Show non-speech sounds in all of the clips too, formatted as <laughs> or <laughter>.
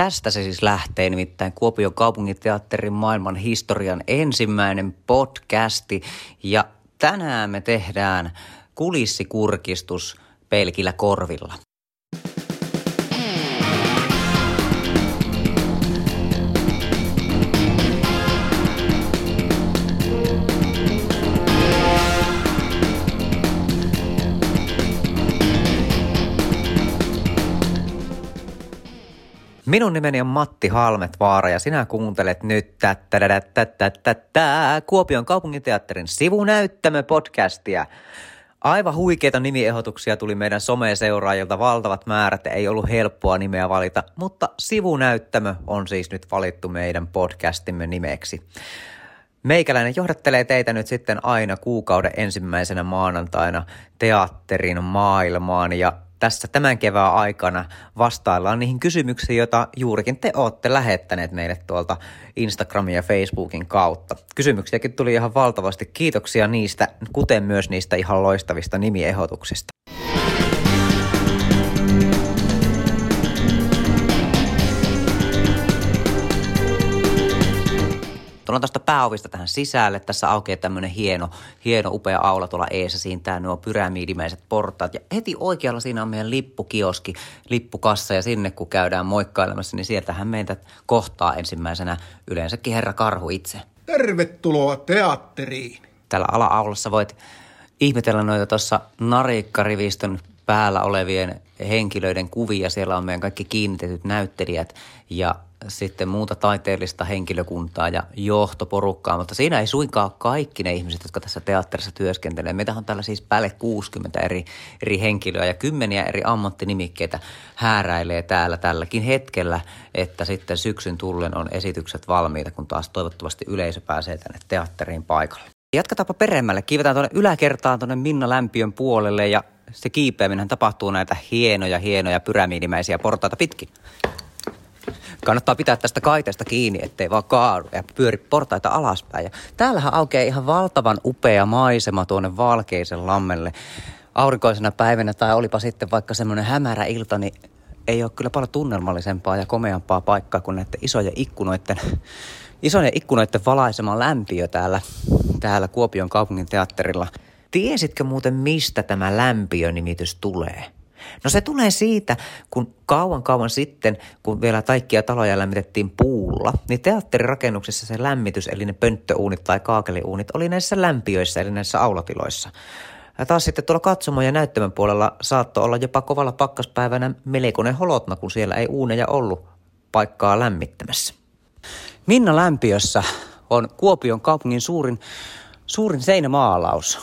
Tästä se siis lähtee, nimittäin Kuopion kaupunginteatterin maailman historian ensimmäinen podcasti. Ja tänään me tehdään kulissikurkistus pelkillä korvilla. Minun nimeni on Matti Halmetvaara ja sinä kuuntelet nyt Kuopion kaupunginteatterin sivunäyttämö-podcastia. Aivan huikeita nimiehdotuksia tuli meidän some-seuraajilta valtavat määrät, ei ollut helppoa nimeä valita, mutta sivunäyttämö on siis nyt valittu meidän podcastimme nimeksi. Meikäläinen johdattelee teitä nyt sitten aina kuukauden ensimmäisenä maanantaina teatterin maailmaan ja tässä tämän kevään aikana vastaillaan niihin kysymyksiin, joita juurikin te olette lähettäneet meille tuolta Instagramin ja Facebookin kautta. Kysymyksiäkin tuli ihan valtavasti. Kiitoksia niistä, kuten myös niistä ihan loistavista nimiehdotuksista. Tullaan tuosta pääovista tähän sisälle. Tässä aukeaa tämmöinen hieno, hieno, upea aula tuolla eessä. Siinä tää nuo pyramiidimäiset portaat. Ja heti oikealla siinä on meidän lippukioski, lippukassa. Ja sinne kun käydään moikkailemassa, niin sieltähän meitä kohtaa ensimmäisenä yleensäkin herra Karhu itse. Tervetuloa teatteriin. Täällä ala-aulassa voit ihmetellä noita tuossa narikkarivistön päällä olevien henkilöiden kuvia. Siellä on meidän kaikki kiinnitetyt näyttelijät ja sitten muuta taiteellista henkilökuntaa ja johtoporukkaa, mutta siinä ei suinkaan kaikki ne ihmiset, jotka tässä teatterissa työskentelee. Meitä on täällä siis päälle 60 eri, eri henkilöä ja kymmeniä eri ammattinimikkeitä hääräilee täällä tälläkin hetkellä, että sitten syksyn tullen on esitykset valmiita, kun taas toivottavasti yleisö pääsee tänne teatteriin paikalle. Jatketaanpa peremmälle. Kiivetään tuonne yläkertaan tuonne Minna Lämpiön puolelle ja se kiipeäminen tapahtuu näitä hienoja, hienoja pyramidimäisiä portaita pitkin. Kannattaa pitää tästä kaiteesta kiinni, ettei vaan kaadu ja pyöri portaita alaspäin. Ja täällähän aukeaa ihan valtavan upea maisema tuonne Valkeisen lammelle. Aurinkoisena päivänä tai olipa sitten vaikka semmoinen hämärä ilta, niin ei ole kyllä paljon tunnelmallisempaa ja komeampaa paikkaa kuin näiden isojen ikkunoiden, isojen ikkunoiden valaisema lämpiö täällä, täällä Kuopion kaupungin teatterilla. Tiesitkö muuten, mistä tämä lämpiö-nimitys tulee? No se tulee siitä, kun kauan kauan sitten, kun vielä kaikkia taloja lämmitettiin puulla, niin teatterirakennuksissa se lämmitys, eli ne pönttöuunit tai kaakeliuunit, oli näissä lämpiöissä, eli näissä aulatiloissa. Ja taas sitten tuolla katsomo- ja näyttämön puolella saattoi olla jopa kovalla pakkaspäivänä melkoinen holotna, kun siellä ei uuneja ollut paikkaa lämmittämässä. Minna Lämpiössä on Kuopion kaupungin suurin, suurin seinämaalaus.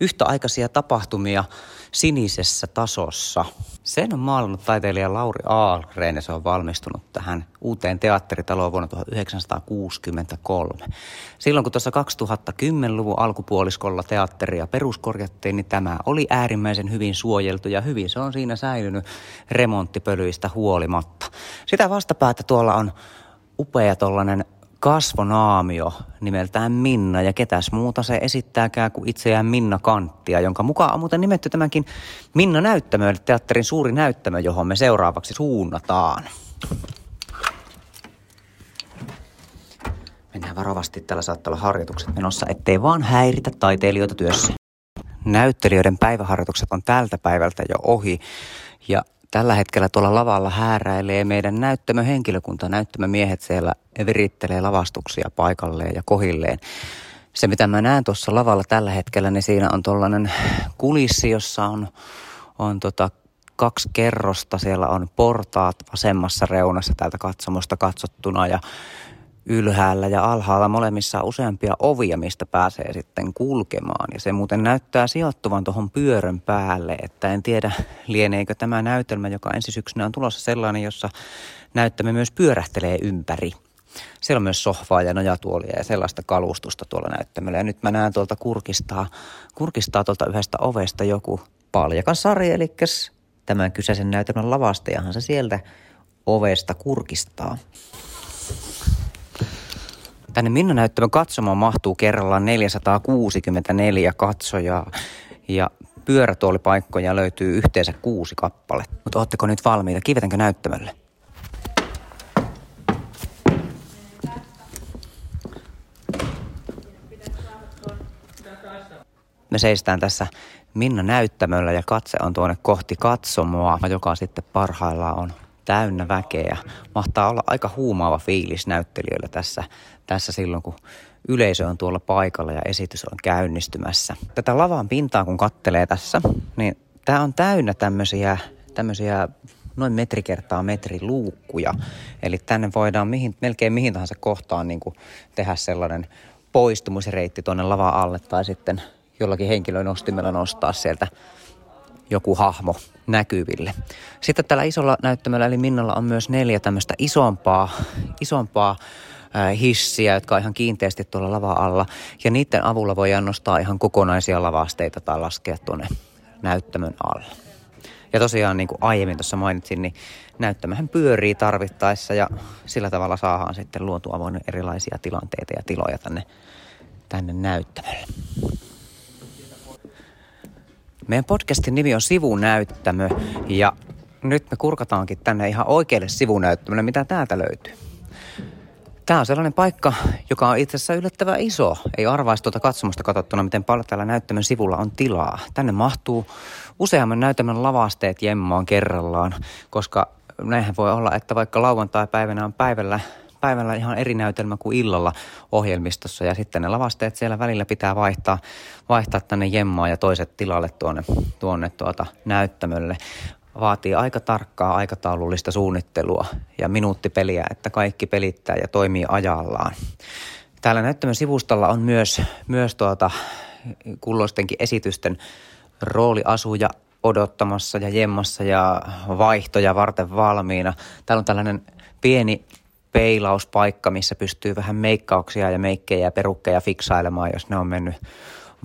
Yhtäaikaisia tapahtumia – sinisessä tasossa. Sen on maalannut taiteilija Lauri Aalgren ja se on valmistunut tähän uuteen teatteritaloon vuonna 1963. Silloin kun tuossa 2010-luvun alkupuoliskolla teatteria peruskorjattiin, niin tämä oli äärimmäisen hyvin suojeltu ja hyvin se on siinä säilynyt remonttipölyistä huolimatta. Sitä vastapäätä tuolla on upea tollanen kasvonaamio nimeltään Minna ja ketäs muuta se esittääkään kuin itseään Minna Kanttia, jonka mukaan on muuten nimetty tämänkin Minna näyttämö, teatterin suuri näyttämö, johon me seuraavaksi suunnataan. Mennään varovasti, täällä saattaa olla harjoitukset menossa, ettei vaan häiritä taiteilijoita työssä. Näyttelijöiden päiväharjoitukset on tältä päivältä jo ohi ja Tällä hetkellä tuolla lavalla hääräilee meidän näyttämö henkilökunta. Näyttämömiehet siellä virittelee lavastuksia paikalleen ja kohilleen. Se mitä mä näen tuossa lavalla tällä hetkellä, niin siinä on tuollainen kulissi, jossa on, on tota kaksi kerrosta. Siellä on portaat vasemmassa reunassa täältä katsomosta katsottuna ja ylhäällä ja alhaalla molemmissa on useampia ovia, mistä pääsee sitten kulkemaan. Ja se muuten näyttää sijoittuvan tuohon pyörön päälle, että en tiedä <laughs> lieneekö tämä näytelmä, joka ensi syksynä on tulossa sellainen, jossa näyttämme myös pyörähtelee ympäri. Siellä on myös sohvaa ja nojatuolia ja sellaista kalustusta tuolla näyttämällä. Ja nyt mä näen tuolta kurkistaa, kurkistaa tuolta yhdestä ovesta joku paljakan sari, eli tämän kyseisen näytelmän lavastajahan se sieltä ovesta kurkistaa. Tänne Minna näyttämään katsomaan mahtuu kerrallaan 464 katsojaa ja pyörätuolipaikkoja löytyy yhteensä kuusi kappale. Mutta ootteko nyt valmiita? Kiivetänkö näyttämölle? Me seistään tässä Minna näyttämöllä ja katse on tuonne kohti katsomoa, joka sitten parhaillaan on täynnä väkeä. Mahtaa olla aika huumaava fiilis näyttelijöillä tässä, tässä silloin, kun yleisö on tuolla paikalla ja esitys on käynnistymässä. Tätä lavan pintaa kun kattelee tässä, niin tämä on täynnä tämmöisiä, tämmöisiä noin metri kertaa metri luukkuja. Eli tänne voidaan mihin, melkein mihin tahansa kohtaan niin kuin tehdä sellainen poistumisreitti tuonne lava alle tai sitten jollakin henkilönostimella nostaa sieltä joku hahmo näkyville. Sitten tällä isolla näyttämällä eli Minnalla on myös neljä tämmöistä isompaa, isompaa hissiä, jotka on ihan kiinteästi tuolla lava alla. Ja niiden avulla voi nostaa ihan kokonaisia lavasteita tai laskea tuonne näyttämön alla. Ja tosiaan niin kuin aiemmin tuossa mainitsin, niin näyttämähän pyörii tarvittaessa ja sillä tavalla saadaan sitten luotua erilaisia tilanteita ja tiloja tänne, tänne näyttämölle. Meidän podcastin nimi on Sivunäyttämö ja nyt me kurkataankin tänne ihan oikealle sivunäyttämölle, mitä täältä löytyy. Tämä on sellainen paikka, joka on itse asiassa yllättävän iso. Ei arvaisi tuota katsomusta katsottuna, miten paljon täällä näyttämön sivulla on tilaa. Tänne mahtuu useamman näyttämön lavasteet jemmaan kerrallaan, koska näinhän voi olla, että vaikka lauantai-päivänä on päivällä päivällä ihan eri näytelmä kuin illalla ohjelmistossa ja sitten ne lavasteet siellä välillä pitää vaihtaa, vaihtaa tänne jemmaan ja toiset tilalle tuonne, tuonne tuota näyttämölle. Vaatii aika tarkkaa aikataulullista suunnittelua ja minuuttipeliä, että kaikki pelittää ja toimii ajallaan. Täällä näyttämön sivustolla on myös, myös tuota, kulloistenkin esitysten rooliasuja odottamassa ja jemmassa ja vaihtoja varten valmiina. Täällä on tällainen pieni peilauspaikka, missä pystyy vähän meikkauksia ja meikkejä ja perukkeja fiksailemaan, jos ne on mennyt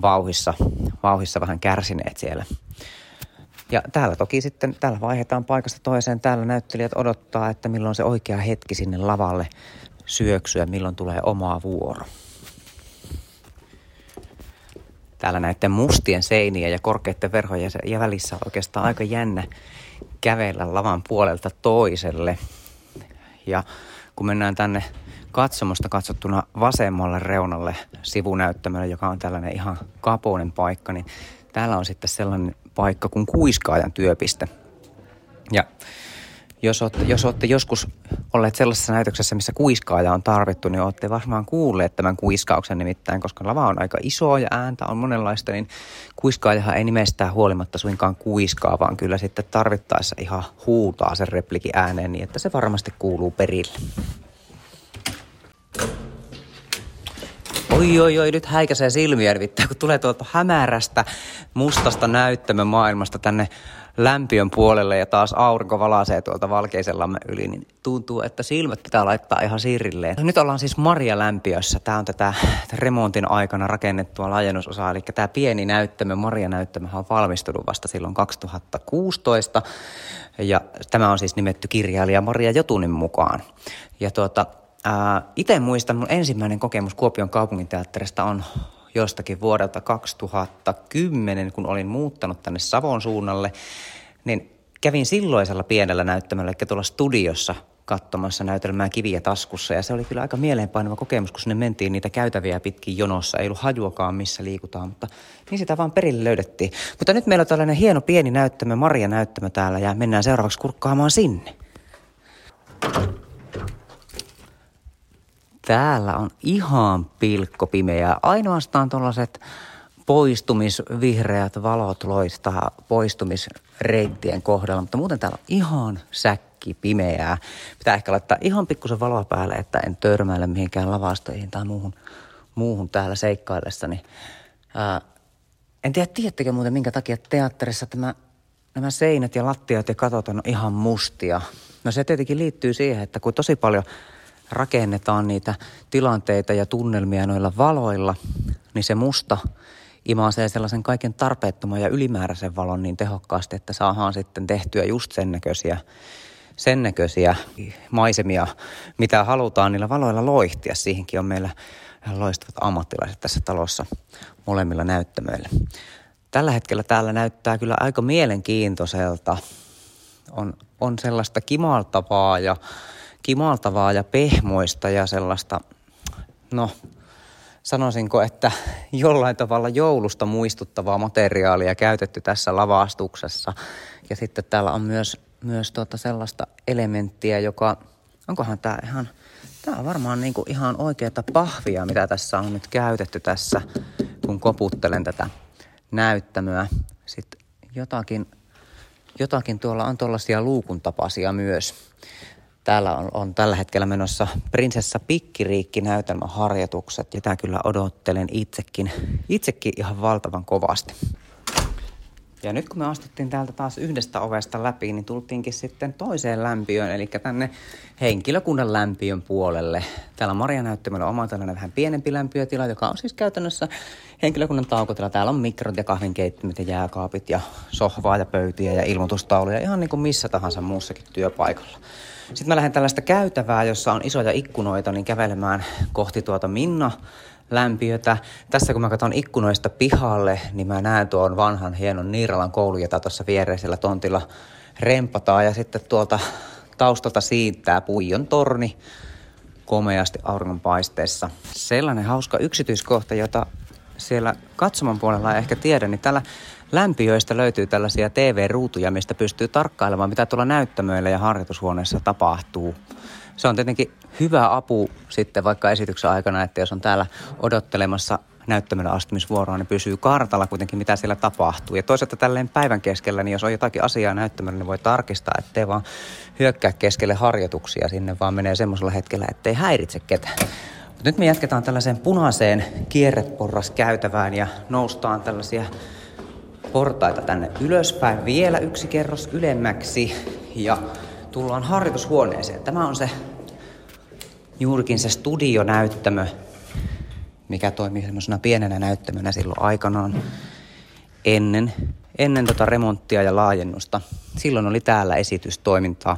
vauhissa, vauhissa vähän kärsineet siellä. Ja täällä toki sitten, täällä vaihdetaan paikasta toiseen. Täällä näyttelijät odottaa, että milloin se oikea hetki sinne lavalle syöksyä, milloin tulee oma vuoro. Täällä näiden mustien seinien ja korkeiden verhojen ja välissä on oikeastaan aika jännä kävellä lavan puolelta toiselle. Ja kun mennään tänne katsomosta katsottuna vasemmalle reunalle sivunäyttämölle, joka on tällainen ihan kapoinen paikka, niin täällä on sitten sellainen paikka kuin kuiskaajan työpiste. Ja jos olette, jos olette joskus olleet sellaisessa näytöksessä, missä kuiskaaja on tarvittu, niin olette varmaan kuulleet tämän kuiskauksen nimittäin, koska lava on aika iso ja ääntä on monenlaista, niin kuiskaajahan ei nimestään huolimatta suinkaan kuiskaa, vaan kyllä sitten tarvittaessa ihan huutaa sen replikin ääneen niin, että se varmasti kuuluu perille. Oi, oi, oi, nyt häikäisee silmiä, kun tulee tuolta hämärästä, mustasta näyttämö maailmasta tänne lämpiön puolelle ja taas aurinko valaisee tuolta valkeisellamme yli, niin tuntuu, että silmät pitää laittaa ihan sirilleen. Nyt ollaan siis Maria lämpiössä. Tämä on tätä remontin aikana rakennettua laajennusosaa, eli tämä pieni näyttämö, Maria näyttämö on valmistunut vasta silloin 2016. Ja tämä on siis nimetty kirjailija Maria Jotunin mukaan. Ja tuota, itse muistan, mun ensimmäinen kokemus Kuopion kaupunginteatterista on jostakin vuodelta 2010, kun olin muuttanut tänne Savon suunnalle, niin kävin silloisella pienellä näyttämällä, eli tuolla studiossa katsomassa näytelmää kiviä taskussa. Ja se oli kyllä aika mieleenpainava kokemus, kun sinne mentiin niitä käytäviä pitkin jonossa. Ei ollut hajuakaan, missä liikutaan, mutta niin sitä vaan perille löydettiin. Mutta nyt meillä on tällainen hieno pieni näyttämö, Maria näyttämö täällä ja mennään seuraavaksi kurkkaamaan sinne. Täällä on ihan pilkkopimeää. Ainoastaan tuollaiset poistumisvihreät valot loistaa poistumisreittien kohdalla, mutta muuten täällä on ihan säkki pimeää. Pitää ehkä laittaa ihan pikkusen valoa päälle, että en törmäile mihinkään lavastoihin tai muuhun, muuhun täällä seikkaillessani. Ää, en tiedä, tiedättekö muuten minkä takia teatterissa tämä, nämä seinät ja lattiat ja katot on ihan mustia. No se tietenkin liittyy siihen, että kun tosi paljon – rakennetaan niitä tilanteita ja tunnelmia noilla valoilla, niin se musta imaisee sellaisen kaiken tarpeettoman ja ylimääräisen valon niin tehokkaasti, että saadaan sitten tehtyä just sen näköisiä, sen näköisiä maisemia, mitä halutaan niillä valoilla loihtia. Siihenkin on meillä loistavat ammattilaiset tässä talossa molemmilla näyttämöillä. Tällä hetkellä täällä näyttää kyllä aika mielenkiintoiselta. On, on sellaista kimaltavaa ja kimaltavaa ja pehmoista ja sellaista, no sanoisinko, että jollain tavalla joulusta muistuttavaa materiaalia käytetty tässä lavastuksessa. Ja sitten täällä on myös, myös tuota sellaista elementtiä, joka, onkohan tämä ihan, tämä on varmaan niinku ihan oikeata pahvia, mitä tässä on nyt käytetty tässä, kun koputtelen tätä näyttämöä. Sitten jotakin, jotakin tuolla on tuollaisia luukun tapaisia myös. Täällä on, on tällä hetkellä menossa Prinsessa Pikkiriikki näytelmäharjoitukset, jota kyllä odottelen itsekin, itsekin ihan valtavan kovasti. Ja nyt kun me astuttiin täältä taas yhdestä ovesta läpi, niin tultiinkin sitten toiseen lämpiöön, eli tänne henkilökunnan lämpiön puolelle. Täällä Maria näyttämällä oma tällainen vähän pienempi lämpiötila, joka on siis käytännössä henkilökunnan taukotila. Täällä on mikrot ja kahvinkeittimet ja jääkaapit ja sohvaa ja pöytiä ja ilmoitustauluja, ihan niin kuin missä tahansa muussakin työpaikalla. Sitten mä lähden tällaista käytävää, jossa on isoja ikkunoita, niin kävelemään kohti tuota Minna lämpiötä. Tässä kun mä katson ikkunoista pihalle, niin mä näen tuon vanhan hienon Niiralan koulun, jota tuossa viereisellä tontilla rempataan. Ja sitten tuolta taustalta siittää Puijon torni komeasti auringonpaisteessa. Sellainen hauska yksityiskohta, jota siellä katsoman puolella ei ehkä tiedä, niin täällä lämpiöistä löytyy tällaisia TV-ruutuja, mistä pystyy tarkkailemaan, mitä tuolla näyttämöillä ja harjoitushuoneessa tapahtuu. Se on tietenkin hyvä apu sitten vaikka esityksen aikana, että jos on täällä odottelemassa näyttämöllä astumisvuoroa, niin pysyy kartalla kuitenkin, mitä siellä tapahtuu. Ja toisaalta tälleen päivän keskellä, niin jos on jotakin asiaa näyttämällä, niin voi tarkistaa, ettei vaan hyökkää keskelle harjoituksia sinne, vaan menee semmoisella hetkellä, ettei häiritse ketään. Mutta nyt me jatketaan tällaiseen punaiseen kierreporras käytävään ja noustaan tällaisia portaita tänne ylöspäin vielä yksi kerros ylemmäksi ja tullaan harjoitushuoneeseen. Tämä on se juurikin se studionäyttämö, mikä toimii semmoisena pienenä näyttämönä silloin aikanaan ennen, ennen tota remonttia ja laajennusta. Silloin oli täällä esitystoimintaa.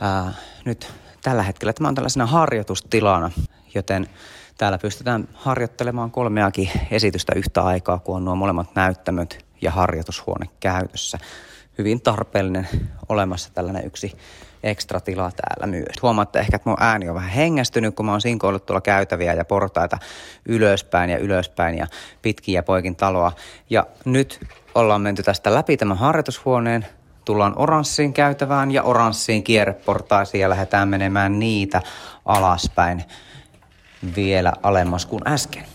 Ää, nyt tällä hetkellä tämä on tällaisena harjoitustilana, joten täällä pystytään harjoittelemaan kolmeakin esitystä yhtä aikaa, kun on nuo molemmat näyttämöt ja harjoitushuone käytössä. Hyvin tarpeellinen olemassa tällainen yksi ekstra tila täällä myös. Huomaatte ehkä, että mun ääni on vähän hengästynyt, kun mä oon sinkoillut tuolla käytäviä ja portaita ylöspäin ja ylöspäin ja pitkin ja poikin taloa. Ja nyt ollaan menty tästä läpi tämän harjoitushuoneen, tullaan oranssiin käytävään ja oranssiin kierreportaisiin ja lähdetään menemään niitä alaspäin vielä alemmas kuin äsken.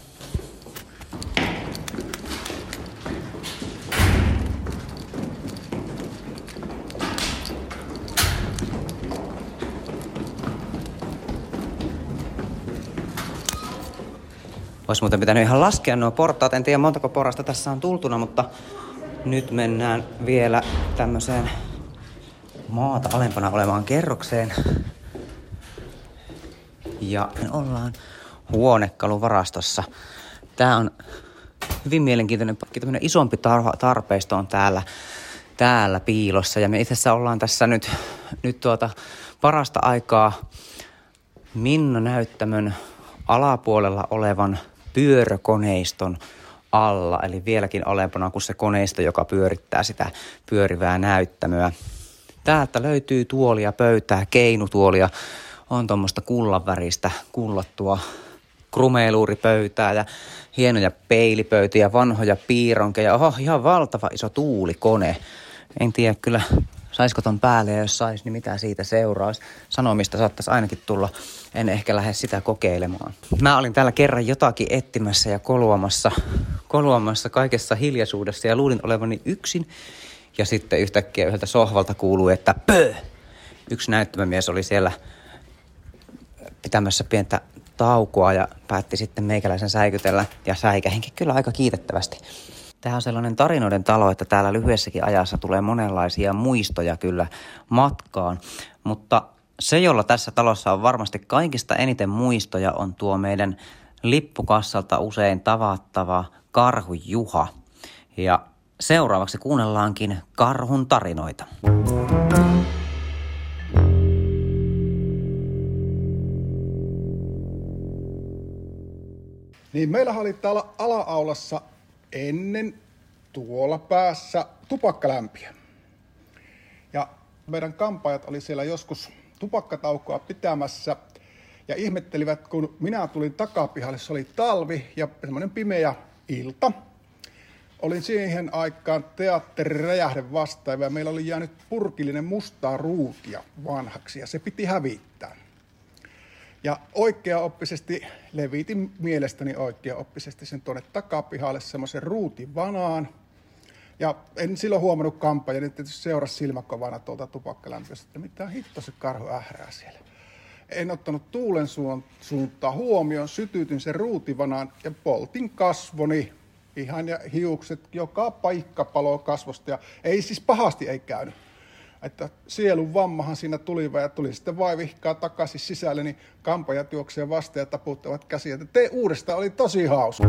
Olisi muuten pitänyt ihan laskea nuo portaat. En tiedä montako porrasta tässä on tultuna, mutta nyt mennään vielä tämmöiseen maata alempana olevaan kerrokseen. Ja ollaan huonekaluvarastossa. Tää on hyvin mielenkiintoinen tämmöinen isompi tar- tarpeisto on täällä, täällä piilossa. Ja me itse asiassa ollaan tässä nyt, nyt tuota parasta aikaa Minna näyttämön alapuolella olevan pyörökoneiston alla, eli vieläkin alempana kuin se koneisto, joka pyörittää sitä pyörivää näyttämöä. Täältä löytyy tuolia, pöytää, keinutuolia, on tuommoista kullanväristä kullattua krumeluuripöytää ja hienoja peilipöytiä, vanhoja piironkeja. Oho, ihan valtava iso tuulikone. En tiedä kyllä, saisiko ton päälle ja jos sais, niin mitä siitä seuraisi. Sanomista saattaisi ainakin tulla. En ehkä lähde sitä kokeilemaan. Mä olin täällä kerran jotakin etsimässä ja koluamassa, koluamassa kaikessa hiljaisuudessa ja luulin olevani yksin. Ja sitten yhtäkkiä yhdeltä sohvalta kuului, että pö! Yksi näyttämämies oli siellä pitämässä pientä taukoa ja päätti sitten meikäläisen säikytellä ja säikähinkin kyllä aika kiitettävästi. Tämä on sellainen tarinoiden talo, että täällä lyhyessäkin ajassa tulee monenlaisia muistoja kyllä matkaan, mutta se, jolla tässä talossa on varmasti kaikista eniten muistoja, on tuo meidän lippukassalta usein tavattava Karhu Juha. Ja seuraavaksi kuunnellaankin Karhun tarinoita. Niin meillä oli täällä ala-aulassa ennen tuolla päässä tupakkalämpiä. Ja meidän kampaajat oli siellä joskus tupakkataukoa pitämässä. ja ihmettelivät, kun minä tulin takapihalle, se oli talvi ja semmoinen pimeä ilta. Olin siihen aikaan teatteriräjähde vastaava ja meillä oli jäänyt purkillinen mustaa ruutia vanhaksi ja se piti hävittää. Ja oikeaoppisesti levitin mielestäni oikeaoppisesti sen tuonne takapihalle semmoisen ruutivanaan. Ja en silloin huomannut kampaajan, niin tietysti seurasi silmäkovana tuolta tupakkalämpöstä, että mitä hitto se karhu ährää siellä. En ottanut tuulen suuntaa huomioon, sytytin sen ruutivanaan ja poltin kasvoni. Ihan ja hiukset, joka paikka palo kasvosta ja ei siis pahasti ei käynyt että sielun vammahan siinä tuli ja tuli sitten vaivihkaa takaisin sisälle, niin kampajat juoksee vasta ja taputtavat käsiä. Te uudestaan oli tosi hauska.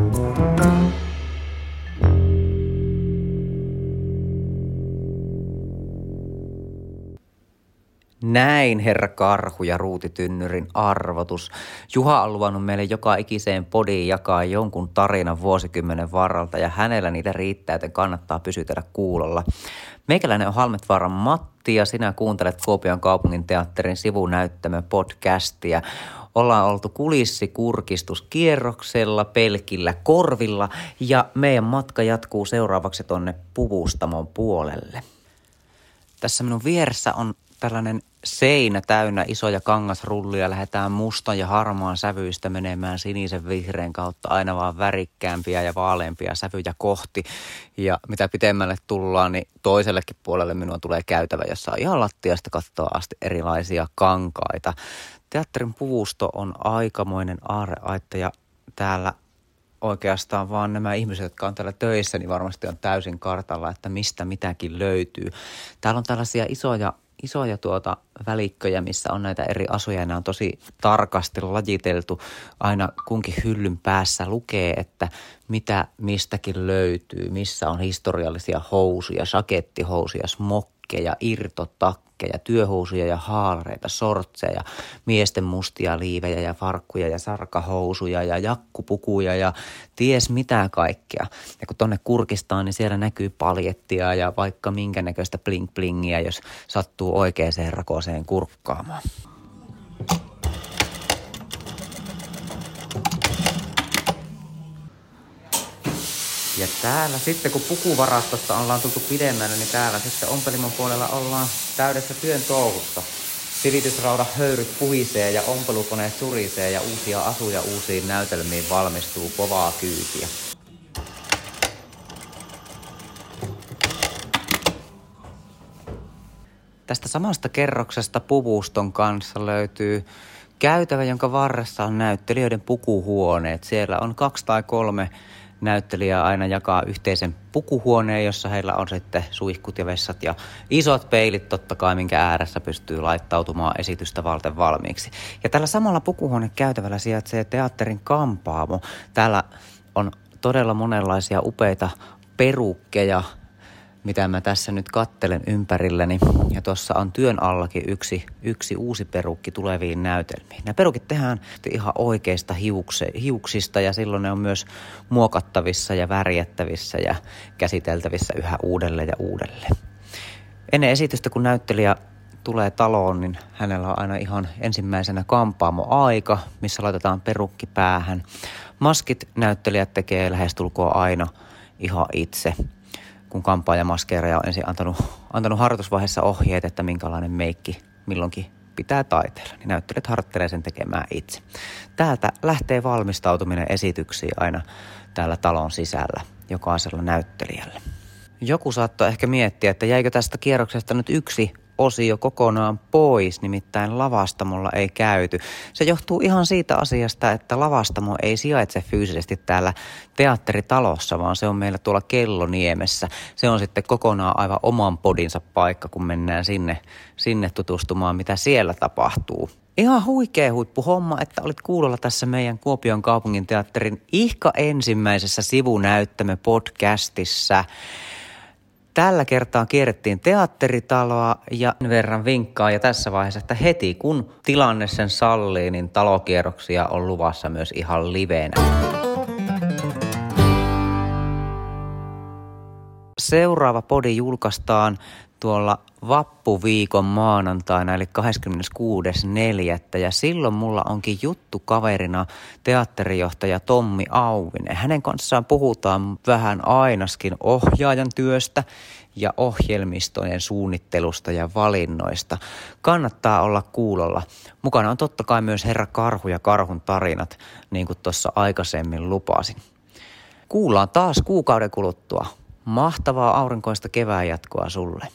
Näin, herra Karhu ja Ruutitynnyrin arvotus. Juha on luvannut meille joka ikiseen podiin jakaa jonkun tarinan vuosikymmenen varalta ja hänellä niitä riittää, joten kannattaa pysytellä kuulolla. Meikäläinen on Halmetvaaran Matti ja sinä kuuntelet Kuopion kaupungin teatterin sivunäyttämö podcastia. Ollaan oltu kulissikurkistuskierroksella pelkillä korvilla ja meidän matka jatkuu seuraavaksi tonne puvustamon puolelle. Tässä minun vieressä on tällainen seinä täynnä isoja kangasrullia. Lähdetään mustan ja harmaan sävyistä menemään sinisen vihreän kautta aina vaan värikkäämpiä ja vaaleampia sävyjä kohti. Ja mitä pitemmälle tullaan, niin toisellekin puolelle minua tulee käytävä, jossa on ihan lattiasta katsoa asti erilaisia kankaita. Teatterin puvusto on aikamoinen aareaitta ja täällä oikeastaan vaan nämä ihmiset, jotka on täällä töissä, niin varmasti on täysin kartalla, että mistä mitäkin löytyy. Täällä on tällaisia isoja isoja tuota välikköjä, missä on näitä eri asuja. Nämä on tosi tarkasti lajiteltu. Aina kunkin hyllyn päässä lukee, että mitä mistäkin löytyy, missä on historiallisia housuja, sakettihousuja, smokkeja, irtotakkeja työhousuja ja haalareita, sortseja, miesten mustia liivejä ja farkkuja ja sarkahousuja ja jakkupukuja ja ties mitä kaikkea. Ja kun tonne kurkistaan, niin siellä näkyy paljettia ja vaikka minkä näköistä bling blingiä, jos sattuu oikeaan rakoseen kurkkaamaan. Ja täällä sitten, kun pukuvarastosta ollaan tultu pidemmälle, niin täällä sitten ompelimon puolella ollaan täydessä työn touhussa. Silitysrauda höyryt puhisee ja ompelukoneet surisee ja uusia asuja uusiin näytelmiin valmistuu kovaa kyytiä. Tästä samasta kerroksesta puvuston kanssa löytyy käytävä, jonka varressa on näyttelijöiden pukuhuoneet. Siellä on kaksi tai kolme näyttelijä aina jakaa yhteisen pukuhuoneen, jossa heillä on sitten suihkut ja vessat ja isot peilit totta kai, minkä ääressä pystyy laittautumaan esitystä valten valmiiksi. Ja tällä samalla pukuhuonekäytävällä sijaitsee teatterin kampaamo. Täällä on todella monenlaisia upeita perukkeja, mitä mä tässä nyt kattelen ympärilläni. Ja tuossa on työn allakin yksi, yksi uusi perukki tuleviin näytelmiin. Nämä perukit tehdään ihan oikeista hiukse, hiuksista ja silloin ne on myös muokattavissa ja värjättävissä ja käsiteltävissä yhä uudelleen ja uudelleen. Ennen esitystä, kun näyttelijä tulee taloon, niin hänellä on aina ihan ensimmäisenä kampaamo aika, missä laitetaan perukki päähän. Maskit näyttelijät tekee lähestulkoon aina ihan itse kun kampaaja maskeeraja on ensin antanut, antanut harjoitusvaiheessa ohjeet, että minkälainen meikki milloinkin pitää taiteella, niin näyttelijät harjoittelee sen tekemään itse. Täältä lähtee valmistautuminen esityksiin aina täällä talon sisällä jokaisella näyttelijällä. Joku saattoi ehkä miettiä, että jäikö tästä kierroksesta nyt yksi osio kokonaan pois, nimittäin lavastamolla ei käyty. Se johtuu ihan siitä asiasta, että lavastamo ei sijaitse fyysisesti täällä teatteritalossa, vaan se on meillä tuolla Kelloniemessä. Se on sitten kokonaan aivan oman podinsa paikka, kun mennään sinne, sinne tutustumaan, mitä siellä tapahtuu. Ihan huikea huippu homma, että olit kuulolla tässä meidän Kuopion kaupungin teatterin ihka ensimmäisessä sivunäyttämö podcastissa. Tällä kertaa kierrettiin teatteritaloa ja verran vinkkaa ja tässä vaiheessa, että heti kun tilanne sen sallii, niin talokierroksia on luvassa myös ihan livenä. Seuraava podi julkaistaan tuolla vappuviikon maanantaina eli 26.4. ja silloin mulla onkin juttu kaverina teatterijohtaja Tommi Auvinen. Hänen kanssaan puhutaan vähän ainaskin ohjaajan työstä ja ohjelmistojen suunnittelusta ja valinnoista. Kannattaa olla kuulolla. Mukana on totta kai myös Herra Karhu ja Karhun tarinat, niin kuin tuossa aikaisemmin lupasin. Kuullaan taas kuukauden kuluttua. Mahtavaa aurinkoista kevään jatkoa sulle.